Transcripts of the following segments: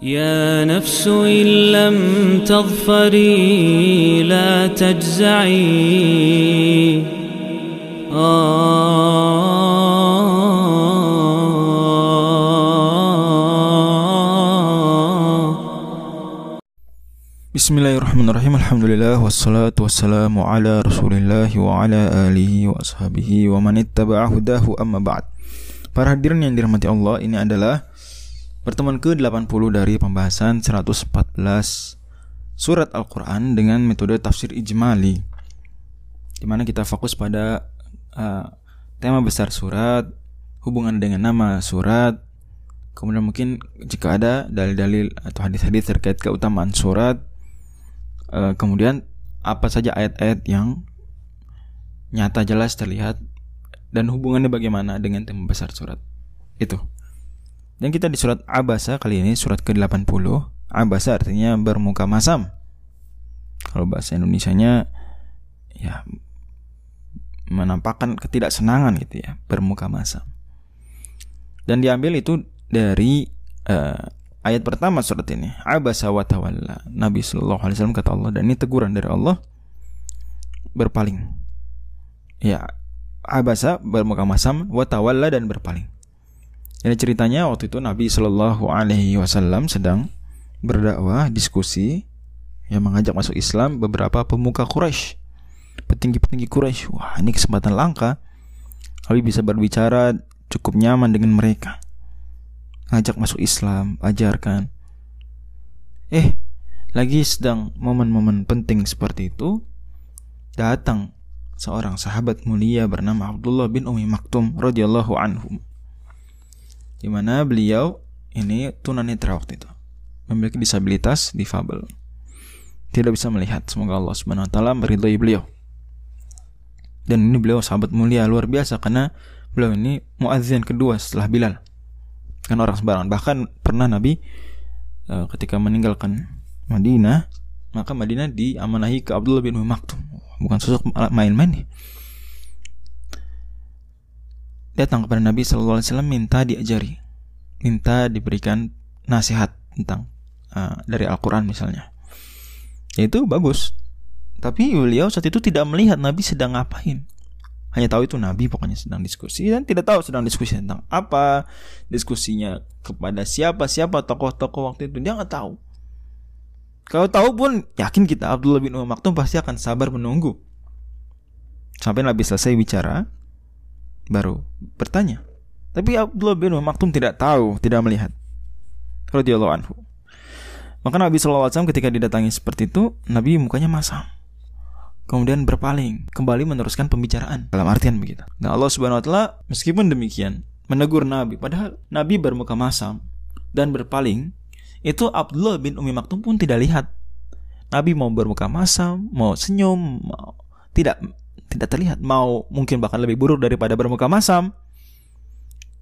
يا نفس إن لم تظفري لا تجزعي. آه بسم الله الرحمن الرحيم الحمد لله والصلاة والسلام على رسول الله وعلى آله وأصحابه ومن اتبع هداه أما بعد Para hadirin yang dirahmati Allah, ini adalah pertemuan ke-80 dari pembahasan 114 Surat Al-Quran dengan metode tafsir ijmali Di mana kita fokus pada uh, tema besar surat Hubungan dengan nama surat Kemudian mungkin jika ada dalil-dalil atau hadis-hadis terkait keutamaan surat uh, kemudian apa saja ayat-ayat yang nyata jelas terlihat dan hubungannya bagaimana dengan tema besar surat itu. Dan kita di surat Abasa kali ini surat ke-80. Abasa artinya bermuka masam. Kalau bahasa Indonesianya ya menampakkan ketidaksenangan gitu ya, bermuka masam. Dan diambil itu dari uh, ayat pertama surat ini abasa wa tawalla Nabi sallallahu alaihi wasallam kata Allah dan ini teguran dari Allah berpaling ya abasa bermuka masam wa tawalla dan berpaling jadi ceritanya waktu itu Nabi sallallahu alaihi wasallam sedang berdakwah diskusi yang mengajak masuk Islam beberapa pemuka Quraisy petinggi-petinggi Quraisy wah ini kesempatan langka Nabi bisa berbicara cukup nyaman dengan mereka ngajak masuk Islam, ajarkan. Eh, lagi sedang momen-momen penting seperti itu, datang seorang sahabat mulia bernama Abdullah bin Umi Maktum radhiyallahu anhu. Di mana beliau ini tunanetra waktu itu. Memiliki disabilitas difabel. Tidak bisa melihat. Semoga Allah Subhanahu wa taala meridhai beliau. Dan ini beliau sahabat mulia luar biasa karena beliau ini muadzin kedua setelah Bilal kan orang sembarangan bahkan pernah Nabi uh, ketika meninggalkan Madinah maka Madinah diamanahi ke Abdullah bin Maktum bukan sosok main-main nih datang kepada Nabi Wasallam minta diajari minta diberikan nasihat tentang uh, dari Al-Quran misalnya. Ya itu bagus. Tapi beliau saat itu tidak melihat Nabi sedang ngapain. Hanya tahu itu Nabi pokoknya sedang diskusi dan tidak tahu sedang diskusi tentang apa diskusinya kepada siapa siapa tokoh-tokoh waktu itu. Dia nggak tahu. Kalau tahu pun yakin kita Abdullah bin Umar Maktum pasti akan sabar menunggu. Sampai Nabi selesai bicara baru bertanya. Tapi Abdullah bin Maktum tidak tahu tidak melihat. Radhiyallahu anhu. Maka Nabi SAW ketika didatangi seperti itu Nabi mukanya masam. Kemudian berpaling, kembali meneruskan pembicaraan. Dalam artian begitu. Nah Allah Subhanahu wa taala meskipun demikian menegur Nabi. Padahal Nabi bermuka masam dan berpaling itu Abdullah bin Umi Maktum pun tidak lihat. Nabi mau bermuka masam, mau senyum, mau tidak tidak terlihat, mau mungkin bahkan lebih buruk daripada bermuka masam.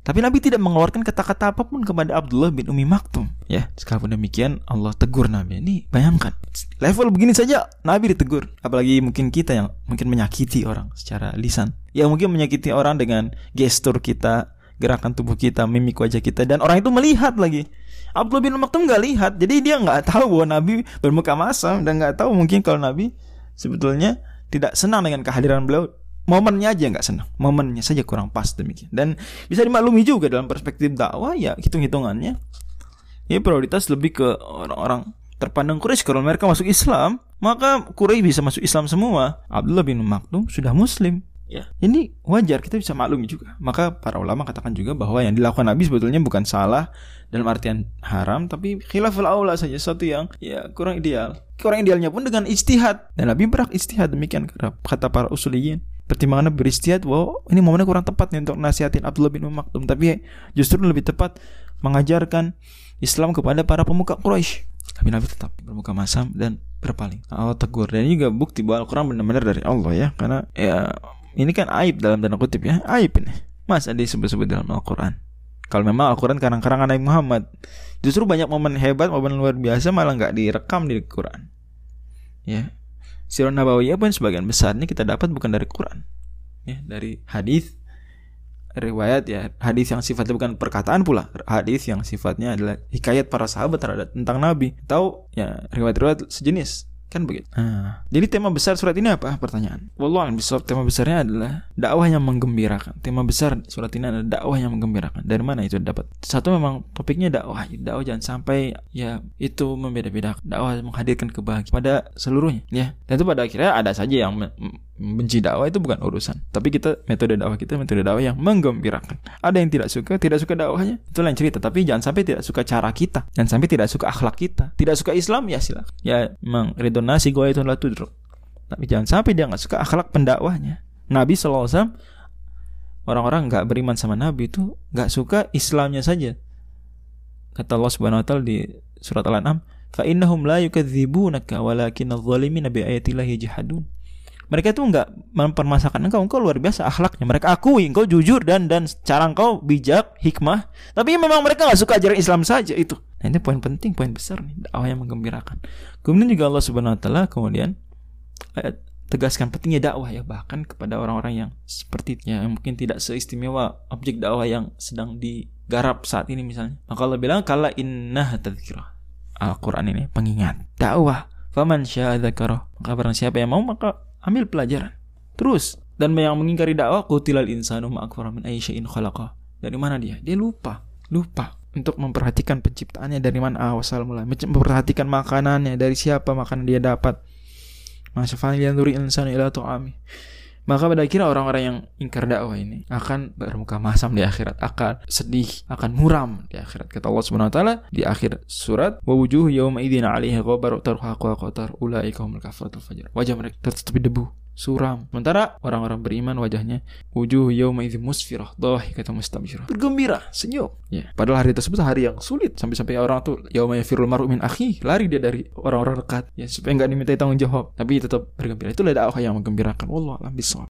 Tapi Nabi tidak mengeluarkan kata-kata apa pun kepada Abdullah bin Umi Maktum. Ya, sekalipun demikian Allah tegur Nabi. Ini bayangkan, level begini saja Nabi ditegur. Apalagi mungkin kita yang mungkin menyakiti orang secara lisan. Ya mungkin menyakiti orang dengan gestur kita, gerakan tubuh kita, mimik wajah kita. Dan orang itu melihat lagi. Abdullah bin Umi Maktum nggak lihat. Jadi dia nggak tahu bahwa Nabi bermuka masam. Dan nggak tahu mungkin kalau Nabi sebetulnya tidak senang dengan kehadiran beliau momennya aja nggak senang. Momennya saja kurang pas demikian. Dan bisa dimaklumi juga dalam perspektif dakwah ya hitung hitungannya ya prioritas lebih ke orang-orang terpandang Quraisy. Kalau mereka masuk Islam maka Quraisy bisa masuk Islam semua. Abdullah bin Maktum sudah Muslim ya. Ini wajar kita bisa maklumi juga. Maka para ulama katakan juga bahwa yang dilakukan Nabi sebetulnya bukan salah dalam artian haram tapi khilaful aula saja sesuatu yang ya kurang ideal. Kurang idealnya pun dengan istihad dan Nabi berak istihad demikian kata para usuliyin. Pertimbangannya beristihad wow ini momennya kurang tepat nih untuk nasihatin Abdullah bin Maktum. Tapi justru lebih tepat mengajarkan Islam kepada para pemuka Quraisy. Tapi Nabi tetap bermuka masam dan berpaling. Allah tegur. Dan juga bukti bahwa Al-Quran benar-benar dari Allah ya. Karena ya ini kan aib dalam tanda kutip ya. Aib ini. Mas ada disebut-sebut dalam Al-Quran? Kalau memang Al-Quran karang-karangan Nabi Muhammad. Justru banyak momen hebat momen luar biasa malah nggak direkam di Quran. Ya. Sirah Nabawiyah pun sebagian besarnya kita dapat bukan dari Quran, ya, dari hadis riwayat ya. Hadis yang sifatnya bukan perkataan pula. Hadis yang sifatnya adalah hikayat para sahabat terhadap tentang nabi. Atau ya riwayat-riwayat sejenis kan begitu. Nah, jadi tema besar surat ini apa? Pertanyaan. Wallah besar tema besarnya adalah dakwah yang menggembirakan. Tema besar surat ini adalah dakwah yang menggembirakan. Dari mana itu dapat? Satu memang topiknya dakwah. Dakwah jangan sampai ya itu membeda-beda. Dakwah menghadirkan kebahagiaan pada seluruhnya, ya. Dan itu pada akhirnya ada saja yang benci dakwah itu bukan urusan. Tapi kita metode dakwah kita metode dakwah yang menggembirakan. Ada yang tidak suka, tidak suka dakwahnya, itu lain cerita. Tapi jangan sampai tidak suka cara kita, jangan sampai tidak suka akhlak kita, tidak suka Islam ya silakan. Ya memang ridho nasi gue itu lah tudruk. Tapi jangan sampai dia nggak suka akhlak pendakwahnya. Nabi SAW orang-orang nggak beriman sama Nabi itu nggak suka Islamnya saja. Kata Allah Subhanahu Wa Taala di surat Al-An'am, fa innahum la yukadzibunaka walakin adh-dhalimina bi ayatillahi yajhadun mereka itu nggak mempermasakan engkau. Engkau luar biasa akhlaknya. Mereka akui engkau jujur dan dan cara engkau bijak hikmah. Tapi memang mereka nggak suka ajaran Islam saja itu. Nah ini poin penting poin besar nih. Dakwah yang menggembirakan kemudian juga Allah subhanahu wa taala kemudian eh, tegaskan pentingnya dakwah ya. Bahkan kepada orang-orang yang seperti yang mungkin tidak seistimewa objek dakwah yang sedang digarap saat ini misalnya. Maka Allah bilang kala inna tadzkirah Al-Quran ini pengingat dakwah. Faman syadzakara maka barang siapa yang mau maka ambil pelajaran. Terus dan yang mengingkari dakwah qutilal insanu ma'akfara min ayyi khalaqa. Dari mana dia? Dia lupa, lupa untuk memperhatikan penciptaannya dari mana awal mulai, memperhatikan makanannya dari siapa makanan dia dapat. Masafan yanzuri insanu ila tu'ami. Maka pada akhirnya orang-orang yang ingkar dakwah ini akan bermuka masam di akhirat, akan sedih, akan muram di akhirat. Kata Allah Subhanahu wa taala di akhir surat, "Wa wujuh yawma idzin 'alaiha ghabar tarhaqa qatar ulaika humul kafaratul fajr." Wajah mereka tertutupi debu, suram. Sementara orang-orang beriman wajahnya wujuh yauma idzin musfirah, kata mustabsyirah. Bergembira, senyum. Ya, padahal hari tersebut hari yang sulit sampai-sampai orang tuh yauma yafirul mar'u min akhi, lari dia dari orang-orang dekat ya supaya nggak diminta tanggung jawab, tapi tetap bergembira. Itulah dakwah yang menggembirakan. Wallahu a'lam bishawab.